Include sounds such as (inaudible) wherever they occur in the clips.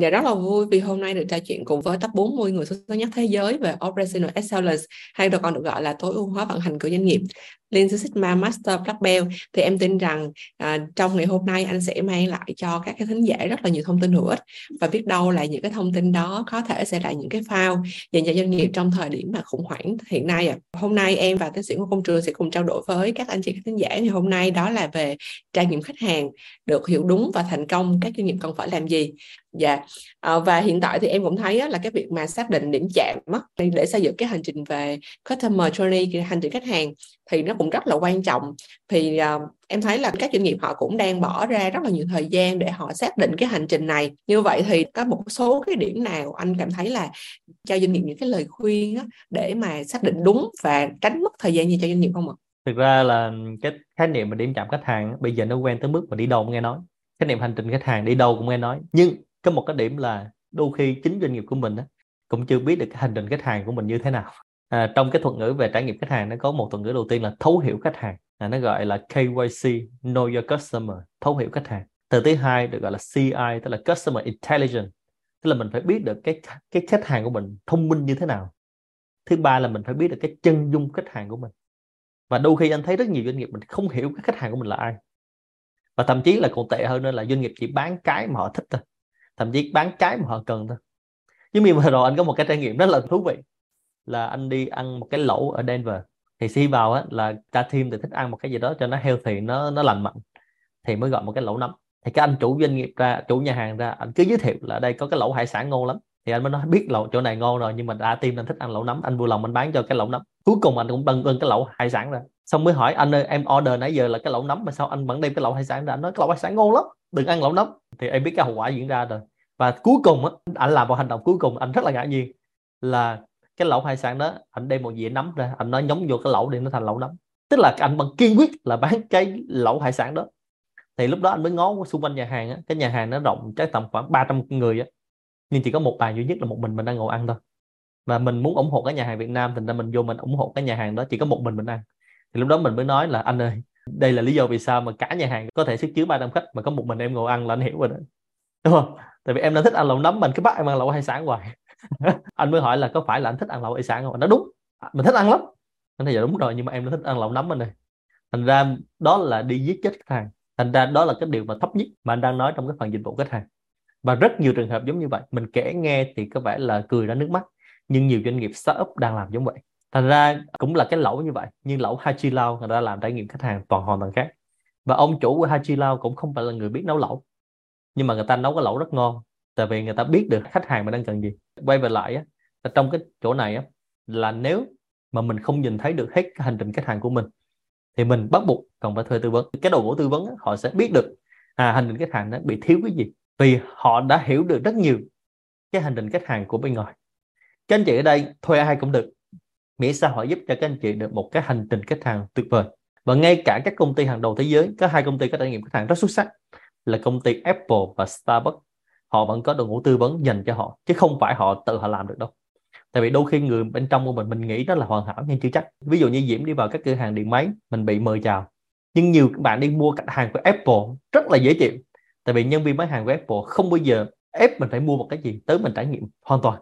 Dạ rất là vui vì hôm nay được trò chuyện cùng với top 40 người xuất sắc nhất thế giới về Operational Excellence, hay được còn được gọi là tối ưu hóa vận hành của doanh nghiệp. Lean Six Sigma Master Black Belt. Thì em tin rằng à, trong ngày hôm nay anh sẽ mang lại cho các cái thính giả rất là nhiều thông tin hữu ích. Và biết đâu là những cái thông tin đó có thể sẽ là những cái phao dành cho doanh nghiệp trong thời điểm mà khủng hoảng hiện nay à. Hôm nay em và tiến sĩ của công trường sẽ cùng trao đổi với các anh chị các thính giả ngày hôm nay đó là về trải nghiệm khách hàng được hiểu đúng và thành công các doanh nghiệp cần phải làm gì. Dạ à, và hiện tại thì em cũng thấy á, là cái việc mà xác định điểm chạm á, để xây dựng cái hành trình về customer journey hành trình khách hàng thì nó cũng rất là quan trọng. Thì uh, em thấy là các doanh nghiệp họ cũng đang bỏ ra rất là nhiều thời gian để họ xác định cái hành trình này. Như vậy thì có một số cái điểm nào anh cảm thấy là cho doanh nghiệp những cái lời khuyên á, để mà xác định đúng và tránh mất thời gian gì cho doanh nghiệp không ạ? Thực ra là cái khái niệm mà điểm chạm khách hàng bây giờ nó quen tới mức mà đi đâu cũng nghe nói. Khái niệm hành trình khách hàng đi đâu cũng nghe nói. Nhưng có một cái điểm là đôi khi chính doanh nghiệp của mình đó, cũng chưa biết được cái hành trình khách hàng của mình như thế nào à, trong cái thuật ngữ về trải nghiệm khách hàng nó có một thuật ngữ đầu tiên là thấu hiểu khách hàng. À, nó gọi là KYC Know Your Customer thấu hiểu khách hàng. Từ thứ hai được gọi là CI tức là Customer Intelligence. Tức là mình phải biết được cái cái khách hàng của mình thông minh như thế nào. Thứ ba là mình phải biết được cái chân dung khách hàng của mình. Và đôi khi anh thấy rất nhiều doanh nghiệp mình không hiểu cái khách hàng của mình là ai. Và thậm chí là còn tệ hơn nữa là doanh nghiệp chỉ bán cái mà họ thích thôi. Thậm chí bán cái mà họ cần thôi. Nhưng mà rồi anh có một cái trải nghiệm rất là thú vị là anh đi ăn một cái lẩu ở Denver. Thì khi vào á, là cha team thì thích ăn một cái gì đó cho nó healthy, nó nó lành mạnh, thì mới gọi một cái lẩu nấm. Thì cái anh chủ doanh nghiệp ra, chủ nhà hàng ra, anh cứ giới thiệu là đây có cái lẩu hải sản ngon lắm. Thì anh mới nói, biết lẩu, chỗ này ngon rồi, nhưng mà đã tim anh thích ăn lẩu nấm, anh vui lòng anh bán cho cái lẩu nấm. Cuối cùng anh cũng bưng bưng cái lẩu hải sản ra. Xong mới hỏi, anh ơi, em order nãy giờ là cái lẩu nấm, mà sao anh vẫn đem cái lẩu hải sản ra? Anh nói, cái lẩu hải sản ngon lắm, đừng ăn lẩu nấm. Thì em biết cái hậu quả diễn ra rồi. Và cuối cùng á, anh làm một hành động cuối cùng, anh rất là ngạc nhiên là cái lẩu hải sản đó, anh đem một dĩa nấm ra, anh nói nhúng vô cái lẩu để nó thành lẩu nấm. Tức là anh bằng kiên quyết là bán cái lẩu hải sản đó. Thì lúc đó anh mới ngó xung quanh nhà hàng á, cái nhà hàng nó rộng chắc tầm khoảng 300 người á. Nhưng chỉ có một bàn duy nhất là một mình mình đang ngồi ăn thôi. Và mình muốn ủng hộ cái nhà hàng Việt Nam, thành ra mình vô mình ủng hộ cái nhà hàng đó, chỉ có một mình mình ăn. Thì lúc đó mình mới nói là, anh ơi, đây là lý do vì sao mà cả nhà hàng có thể sức chứa 300 khách, mà có một mình em ngồi ăn là anh hiểu rồi đó. Đúng không? Tại vì em đã thích ăn lẩu nấm mình cứ bắt em ăn lẩu hải sản hoài. (laughs) anh mới hỏi là có phải là anh thích ăn lẩu hải sản không? Nó đúng. À, mình thích ăn lắm. Anh nói dạ đúng rồi, nhưng mà em nó thích ăn lẩu nấm mình này thành ra đó là đi giết chết khách hàng. Thành ra đó là cái điều mà thấp nhất mà anh đang nói trong cái phần dịch vụ khách hàng. Và rất nhiều trường hợp giống như vậy. Mình kể nghe thì có vẻ là cười ra nước mắt. Nhưng nhiều doanh nghiệp startup đang làm giống vậy. Thành ra cũng là cái lẩu như vậy. Nhưng lẩu Hachi Lao người ta làm trải nghiệm khách hàng toàn hoàn toàn khác. Và ông chủ của Hachi Lao cũng không phải là người biết nấu lẩu. Nhưng mà người ta nấu cái lẩu rất ngon. Tại vì người ta biết được khách hàng mà đang cần gì quay về lại á trong cái chỗ này á là nếu mà mình không nhìn thấy được hết cái hành trình khách hàng của mình thì mình bắt buộc cần phải thuê tư vấn. Cái đội ngũ tư vấn á, họ sẽ biết được à hành trình khách hàng nó bị thiếu cái gì vì họ đã hiểu được rất nhiều cái hành trình khách hàng của bên ngoài. Các anh chị ở đây thuê ai cũng được. Miễn sao họ giúp cho các anh chị được một cái hành trình khách hàng tuyệt vời. Và ngay cả các công ty hàng đầu thế giới có hai công ty có trải nghiệm khách hàng rất xuất sắc là công ty Apple và Starbucks họ vẫn có đội ngũ tư vấn dành cho họ, chứ không phải họ tự họ làm được đâu. Tại vì đôi khi người bên trong của mình mình nghĩ đó là hoàn hảo nhưng chưa chắc. Ví dụ như diễm đi vào các cửa hàng điện máy, mình bị mời chào. Nhưng nhiều bạn đi mua khách hàng của Apple rất là dễ chịu. Tại vì nhân viên bán hàng của Apple không bao giờ, ép mình phải mua một cái gì tới mình trải nghiệm hoàn toàn.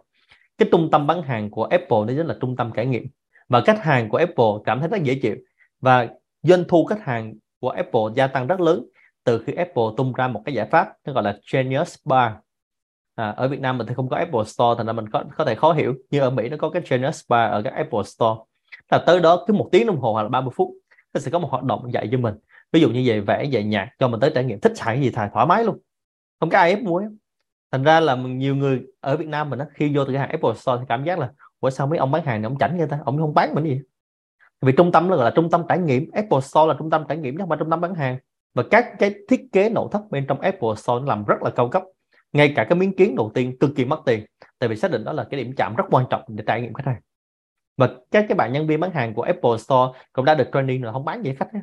Cái trung tâm bán hàng của Apple nó chính là trung tâm trải nghiệm. Và khách hàng của Apple cảm thấy rất dễ chịu. Và doanh thu khách hàng của Apple gia tăng rất lớn từ khi Apple tung ra một cái giải pháp nó gọi là Genius Bar. À, ở Việt Nam mình thì không có Apple Store thành ra mình có có thể khó hiểu. Như ở Mỹ nó có cái Genius Bar ở các Apple Store. Là tới đó cứ một tiếng đồng hồ hoặc là 30 phút nó sẽ có một hoạt động dạy cho mình. Ví dụ như về vẽ dạy nhạc cho mình tới trải nghiệm thích xài gì thải thoải mái luôn. Không có ai ép mua thành ra là nhiều người ở Việt Nam mình đó, khi vô từ cái hàng Apple Store thì cảm giác là ủa sao mấy ông bán hàng này ông chảnh vậy ta? Ông không bán mình gì? Vì trung tâm nó gọi là trung tâm trải nghiệm. Apple Store là trung tâm trải nghiệm chứ không phải trung tâm bán hàng và các cái thiết kế nội thất bên trong Apple Store làm rất là cao cấp. Ngay cả cái miếng kiến đầu tiên cực kỳ mất tiền. Tại vì xác định đó là cái điểm chạm rất quan trọng để trải nghiệm khách hàng. Và các cái bạn nhân viên bán hàng của Apple Store cũng đã được training là không bán gì khách nhé.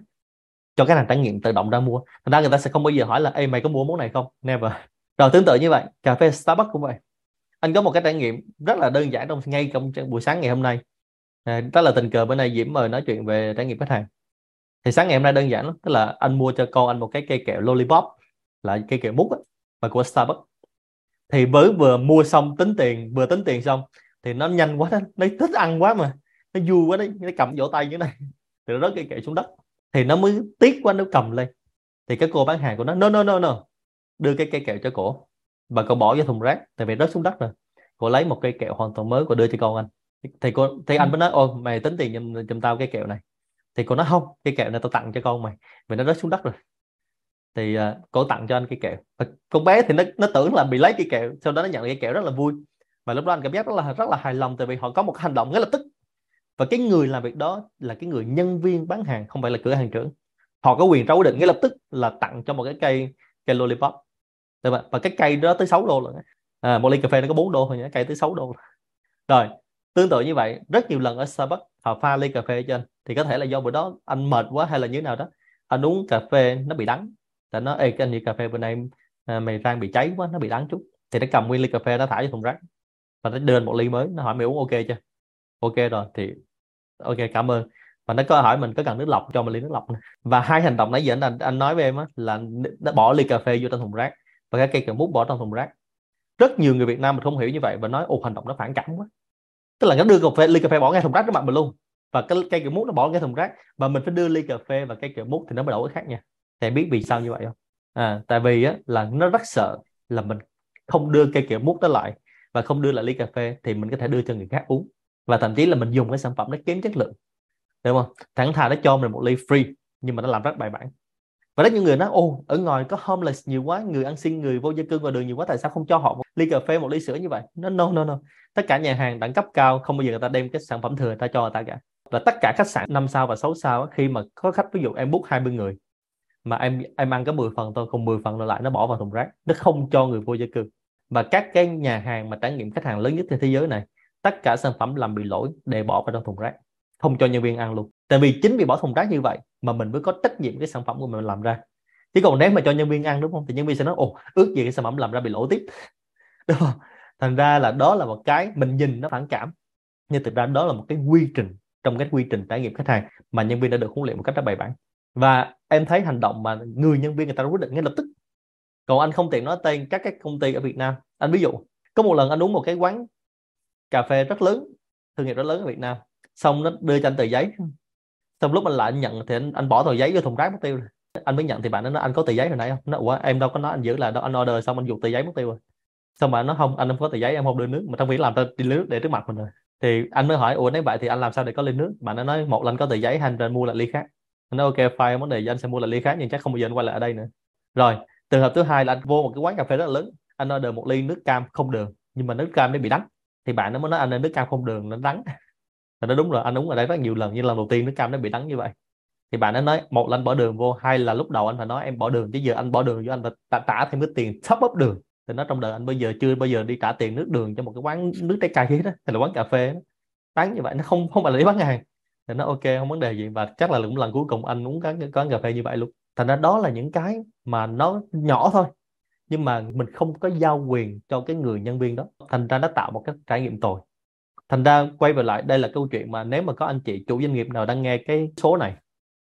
cho cái hàng trải nghiệm tự động ra mua. Thành ra người ta sẽ không bao giờ hỏi là Ê mày có mua món này không? Never. Rồi tương tự như vậy cà phê Starbucks cũng vậy. Anh có một cái trải nghiệm rất là đơn giản trong ngay trong buổi sáng ngày hôm nay. À, đó là tình cờ bữa nay Diễm mời nói chuyện về trải nghiệm khách hàng thì sáng ngày hôm nay đơn giản lắm tức là anh mua cho con anh một cái cây kẹo lollipop là cây kẹo mút á, mà của Starbucks. Thì với vừa mua xong tính tiền vừa tính tiền xong thì nó nhanh quá đó nó thích ăn quá mà nó vui quá đấy nó cầm vỗ tay như thế này (laughs) thì nó rớt cây kẹo xuống đất. Thì nó mới tiếc quá nó cầm lên. Thì cái cô bán hàng của nó no no no no đưa cái cây kẹo cho cổ và cậu bỏ vào thùng rác tại vì rớt xuống đất rồi. Cô lấy một cây kẹo hoàn toàn mới cô đưa cho con anh. Thì cô thì anh mới nói ôi mày tính tiền giùm, giùm tao cái kẹo này thì cô nói không cái kẹo này tao tặng cho con mày. Vì nó rớt xuống đất rồi. Thì uh, cô tặng cho anh cái kẹo. Và con bé thì nó nó tưởng là bị lấy cái kẹo sau đó nó nhận cái kẹo rất là vui. Và lúc đó anh cảm giác rất là rất là hài lòng tại vì họ có một hành động ngay lập tức. Và cái người làm việc đó là cái người nhân viên bán hàng không phải là cửa hàng trưởng. Họ có quyền ra quyết định ngay lập tức là tặng cho một cái cây cây lollipop. Được và cái cây đó tới 6 đô rồi à, một ly cà phê nó có 4 đô thôi nhé cây tới 6 đô. Rồi tương tự như vậy rất nhiều lần ở Starbucks họ pha ly cà phê cho anh thì có thể là do bữa đó anh mệt quá hay là như thế nào đó anh uống cà phê nó bị đắng. Tại nó ê cái anh ly cà phê bữa nay à, mày rang bị cháy quá nó bị đắng chút. Thì nó cầm nguyên ly cà phê nó thả vào thùng rác. Và nó đưa một ly mới. Nó hỏi mày uống ok chưa? Ok rồi thì ok cảm ơn. Và nó có hỏi mình có cần nước lọc cho mình ly nước lọc này. và hai hành động nãy giờ anh anh nói với em á là nó bỏ ly cà phê vô trong thùng rác. Và cái cây cà mút bỏ trong thùng rác. Rất nhiều người Việt Nam mình không hiểu như vậy và nói ồ hành động nó phản cảm quá. Tức là nó đưa cà phê ly cà phê bỏ ngay thùng rác trước mặt mình luôn và cái cây kẹo mút nó bỏ ngay thùng rác. Và mình phải đưa ly cà phê và cây kẹo mút thì nó mới đổi cái khác nha. Thì biết vì sao như vậy không? À, tại vì á, là nó rất sợ là mình không đưa cây kẹo mút đó lại và không đưa lại ly cà phê thì mình có thể đưa cho người khác uống. Và thậm chí là mình dùng cái sản phẩm nó kém chất lượng đúng không? Thẳng thà nó cho mình một ly free nhưng mà nó làm rất bài bản. Và rất nhiều người nói ô ở ngoài có homeless nhiều quá người ăn xin người vô gia cư ngoài đường nhiều quá tại sao không cho họ một ly cà phê một ly sữa như vậy? Nó no no no. Tất cả nhà hàng đẳng cấp cao không bao giờ người ta đem cái sản phẩm thừa người ta cho người ta cả là tất cả khách sạn 5 sao và 6 sao khi mà có khách, ví dụ em book 20 người, mà em em ăn có 10 phần thôi còn 10 phần còn lại nó bỏ vào thùng rác, nó không cho người vô gia cư. Và các cái nhà hàng mà trải nghiệm khách hàng lớn nhất trên thế giới này, tất cả sản phẩm làm bị lỗi, để bỏ vào trong thùng rác, không cho nhân viên ăn luôn. Tại vì chính vì bỏ thùng rác như vậy mà mình mới có trách nhiệm cái sản phẩm của mình làm ra. Chứ còn nếu mà cho nhân viên ăn, đúng không? Thì nhân viên sẽ nói, ồ, ước gì cái sản phẩm làm ra bị lỗi tiếp. (laughs) Đúng không? Thành ra là đó là một cái mình nhìn nó phản cảm. Nhưng thực ra đó là một cái quy trình trong cái quy trình trải nghiệm khách hàng mà nhân viên đã được huấn luyện một cách rất bài bản. Và em thấy hành động mà người nhân viên người ta quyết định ngay lập tức. Còn anh không tiện nói tên các cái công ty ở Việt Nam. Anh ví dụ có một lần anh uống một cái quán cà phê rất lớn thương hiệu rất lớn ở Việt Nam xong nó đưa cho anh tờ giấy. Xong lúc anh lại anh nhận thì anh, anh bỏ tờ giấy vô thùng rác mất tiêu rồi. anh mới nhận thì bạn nó nói anh có tờ giấy hồi nãy không? Nó ủa em đâu có nói anh giữ là đâu anh order xong anh dùng tờ giấy mất tiêu rồi. Xong mà nó không anh không có tờ giấy em không đưa nước. Mà trong khi làm tờ đi nước để trước mặt mình rồi thì anh mới hỏi ủa nếu vậy thì anh làm sao để có ly nước? Bạn nó nói một lần có tờ giấy hành anh mua lại ly khác. Anh nói ok fine vấn đề anh sẽ mua lại ly khác nhưng chắc không bao giờ anh quay lại ở đây nữa. Rồi trường hợp thứ hai là anh vô một cái quán cà phê rất là lớn anh order một ly nước cam không đường nhưng mà nước cam nó bị đắng. Thì bạn nó mới nói anh nên nước cam không đường nó đắng. Và nó đúng rồi anh uống ở đây rất nhiều lần nhưng lần đầu tiên nước cam nó bị đắng như vậy. Thì bạn nó nói một là anh bỏ đường vô hay là lúc đầu anh phải nói em bỏ đường chứ giờ anh bỏ đường cho anh phải trả, trả thêm cái tiền top up đường thì nó trong đời anh bây giờ chưa bao giờ đi trả tiền nước đường cho một cái quán nước trái cây hết đó hay là quán cà phê đó. bán như vậy nó không không phải là để bán hàng. Thì nó ok không vấn đề gì. Và chắc là cũng lần cuối cùng anh uống quán quán cà phê như vậy luôn. Thành ra đó là những cái mà nó nhỏ thôi. Nhưng mà mình không có giao quyền cho cái người nhân viên đó. Thành ra nó tạo một cái trải nghiệm tồi. Thành ra quay về lại đây là câu chuyện mà nếu mà có anh chị chủ doanh nghiệp nào đang nghe cái số này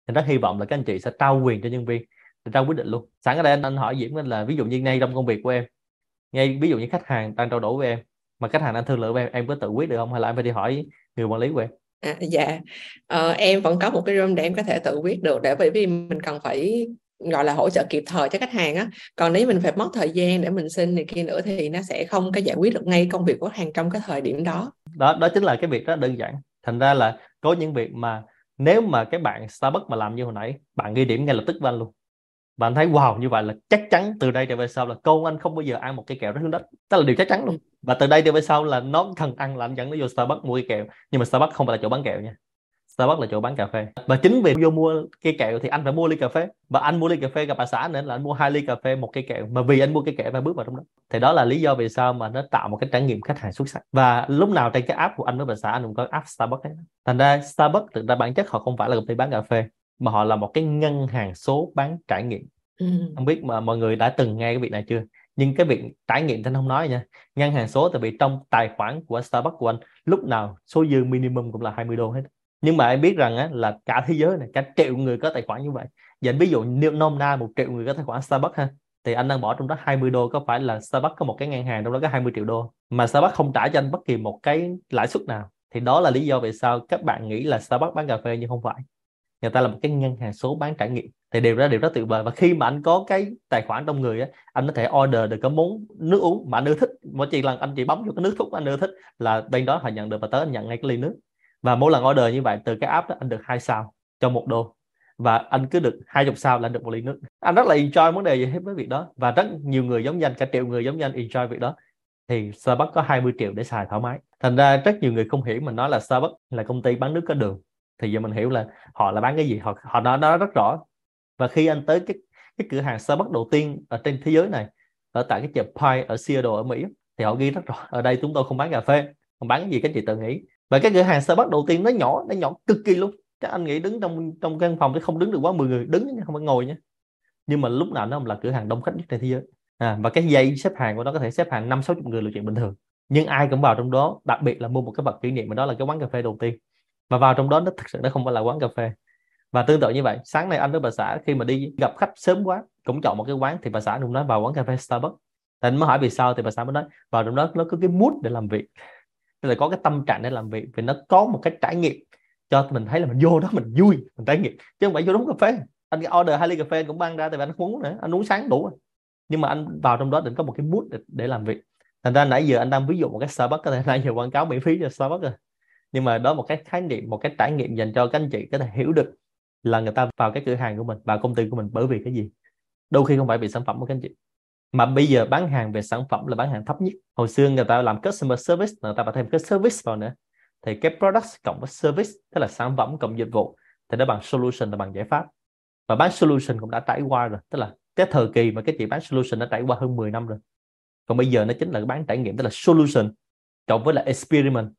thì rất hy vọng là các anh chị sẽ trao quyền cho nhân viên để ra quyết định luôn. Sẵn ở đây anh, anh hỏi Diễm là ví dụ như ngay trong công việc của em ngay ví dụ như khách hàng đang trao đổi với em mà khách hàng đang thương lượng với em em có tự quyết được không? Hay là em phải đi hỏi người quản lý của em? À, dạ. Ờ, em vẫn có một cái room để em có thể tự quyết được để bởi vì mình cần phải gọi là hỗ trợ kịp thời cho khách hàng á. Còn nếu mình phải mất thời gian để mình xin này kia nữa thì nó sẽ không có giải quyết được ngay công việc của khách hàng trong cái thời điểm đó. Đó đó chính là cái việc rất đơn giản. Thành ra là có những việc mà nếu mà cái bạn Starbucks mà làm như hồi nãy bạn ghi điểm ngay lập tức với anh luôn bạn thấy wow như vậy là chắc chắn từ đây trở về sau là con anh không bao giờ ăn một cây kẹo rất hướng đất đó là điều chắc chắn luôn. Và từ đây trở về sau là nó cần ăn là anh dẫn nó vô Starbucks mua cây kẹo. Nhưng mà Starbucks không phải là chỗ bán kẹo nha. Starbucks là chỗ bán cà phê. Và chính vì vô mua cây kẹo thì anh phải mua ly cà phê. Và anh mua ly cà phê gặp bà xã nên là anh mua hai ly cà phê một cây kẹo. Mà vì anh mua cây kẹo và bước vào trong đó. Thì đó là lý do vì sao mà nó tạo một cái trải nghiệm khách hàng xuất sắc. Và lúc nào trên cái app của anh với bà xã anh cũng có app Starbucks ấy. thành ra Starbucks thực ra bản chất họ không phải là công ty bán cà phê mà họ là một cái ngân hàng số bán trải nghiệm. Ừ. không biết mà mọi người đã từng nghe cái việc này chưa? Nhưng cái việc trải nghiệm thì anh không nói nha. Ngân hàng số tại vì trong tài khoản của Starbucks của anh lúc nào số dư minimum cũng là 20 đô hết. Nhưng mà em biết rằng á, là cả thế giới này cả triệu người có tài khoản như vậy. Giờ ví dụ nôm na một triệu người có tài khoản Starbucks ha thì anh đang bỏ trong đó 20 đô có phải là Starbucks có một cái ngân hàng trong đó có 20 triệu đô? Mà Starbucks không trả cho anh bất kỳ một cái lãi suất nào. Thì đó là lý do vì sao các bạn nghĩ là Starbucks bán cà phê nhưng không phải người ta là một cái ngân hàng số bán trải nghiệm. Thì điều đó, điều rất tuyệt vời. Và khi mà anh có cái tài khoản trong người á, anh có thể order được cái món nước uống mà anh ưa thích. Mỗi chỉ lần anh chỉ bấm vô cái nước thuốc anh ưa thích là bên đó họ nhận được và tới anh nhận ngay cái ly nước. Và mỗi lần order như vậy, từ cái app đó anh được hai sao cho một đô. Và anh cứ được hai chục sao là anh được một ly nước. Anh rất là enjoy vấn đề gì hết với việc đó. Và rất nhiều người giống như anh, cả triệu người giống như anh enjoy việc đó. Thì Starbucks có 20 triệu để xài thoải mái. Thành ra rất nhiều người không hiểu mình nói là Starbucks là công ty bán nước có đường thì giờ mình hiểu là họ là bán cái gì họ họ nói nó rất rõ. Và khi anh tới cái cái cửa hàng Starbucks đầu tiên ở trên thế giới này ở tại cái chợ Pie ở Seattle ở Mỹ thì họ ghi rất rõ ở đây chúng tôi không bán cà phê không bán cái gì các chị tự nghĩ. Và cái cửa hàng Starbucks đầu tiên nó nhỏ nó nhỏ cực kỳ luôn. Các anh nghĩ đứng trong trong căn phòng thì không đứng được quá 10 người đứng không phải ngồi nhé nhưng mà lúc nào nó là cửa hàng đông khách nhất trên thế giới. À, và cái dây xếp hàng của nó có thể xếp hàng năm sáu chục người là chuyện bình thường. Nhưng ai cũng vào trong đó đặc biệt là mua một cái vật kỷ niệm mà đó là cái quán cà phê đầu tiên và vào trong đó nó thực sự nó không phải là quán cà phê. Và tương tự như vậy sáng nay anh với bà xã khi mà đi gặp khách sớm quá cũng chọn một cái quán thì bà xã cũng nói vào quán cà phê Starbucks. Thì anh mới hỏi vì sao thì bà xã mới nói vào trong đó nó có cái mood để làm việc. Tức là có cái tâm trạng để làm việc vì nó có một cái trải nghiệm cho mình thấy là mình vô đó mình vui mình trải nghiệm chứ không phải vô đúng cà phê. Anh order hai ly cà phê cũng mang ra tại vì anh không uống nữa anh uống sáng đủ nhưng mà anh vào trong đó định có một cái mood để, để làm việc. Thành ra nãy giờ anh đang ví dụ một cái Starbucks có thể nãy giờ quảng cáo miễn phí cho Starbucks rồi nhưng mà đó một cái khái niệm, một cái trải nghiệm dành cho các anh chị có thể hiểu được là người ta vào cái cửa hàng của mình, vào công ty của mình bởi vì cái gì. Đôi khi không phải vì sản phẩm của các anh chị, mà bây giờ bán hàng về sản phẩm là bán hàng thấp nhất. Hồi xưa người ta làm customer service người ta phải thêm cái service vào nữa. Thì cái product cộng với service, tức là sản phẩm cộng dịch vụ, thì nó bằng solution là bằng giải pháp. Và bán solution cũng đã trải qua rồi, tức là cái thời kỳ mà các chị bán solution đã trải qua hơn 10 năm rồi. Còn bây giờ nó chính là bán trải nghiệm, tức là solution cộng với là experiment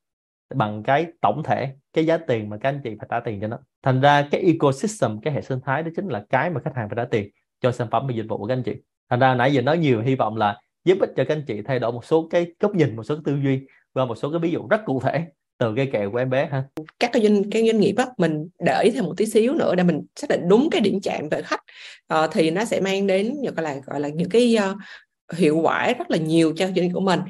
bằng cái tổng thể cái giá tiền mà các anh chị phải trả tiền cho nó. Thành ra cái ecosystem cái hệ sinh thái đó chính là cái mà khách hàng phải trả tiền cho sản phẩm và dịch vụ của các anh chị. Thành ra nãy giờ nói nhiều hy vọng là giúp ích cho các anh chị thay đổi một số cái góc nhìn một số cái tư duy và một số cái ví dụ rất cụ thể từ cái kèo của em bé ha. Các cái doanh cái doanh nghiệp á mình để thêm một tí xíu nữa để mình xác định đúng cái điểm chạm về khách. Uh, thì nó sẽ mang đến gọi là gọi là những cái uh, hiệu quả rất là nhiều cho doanh nghiệp của mình.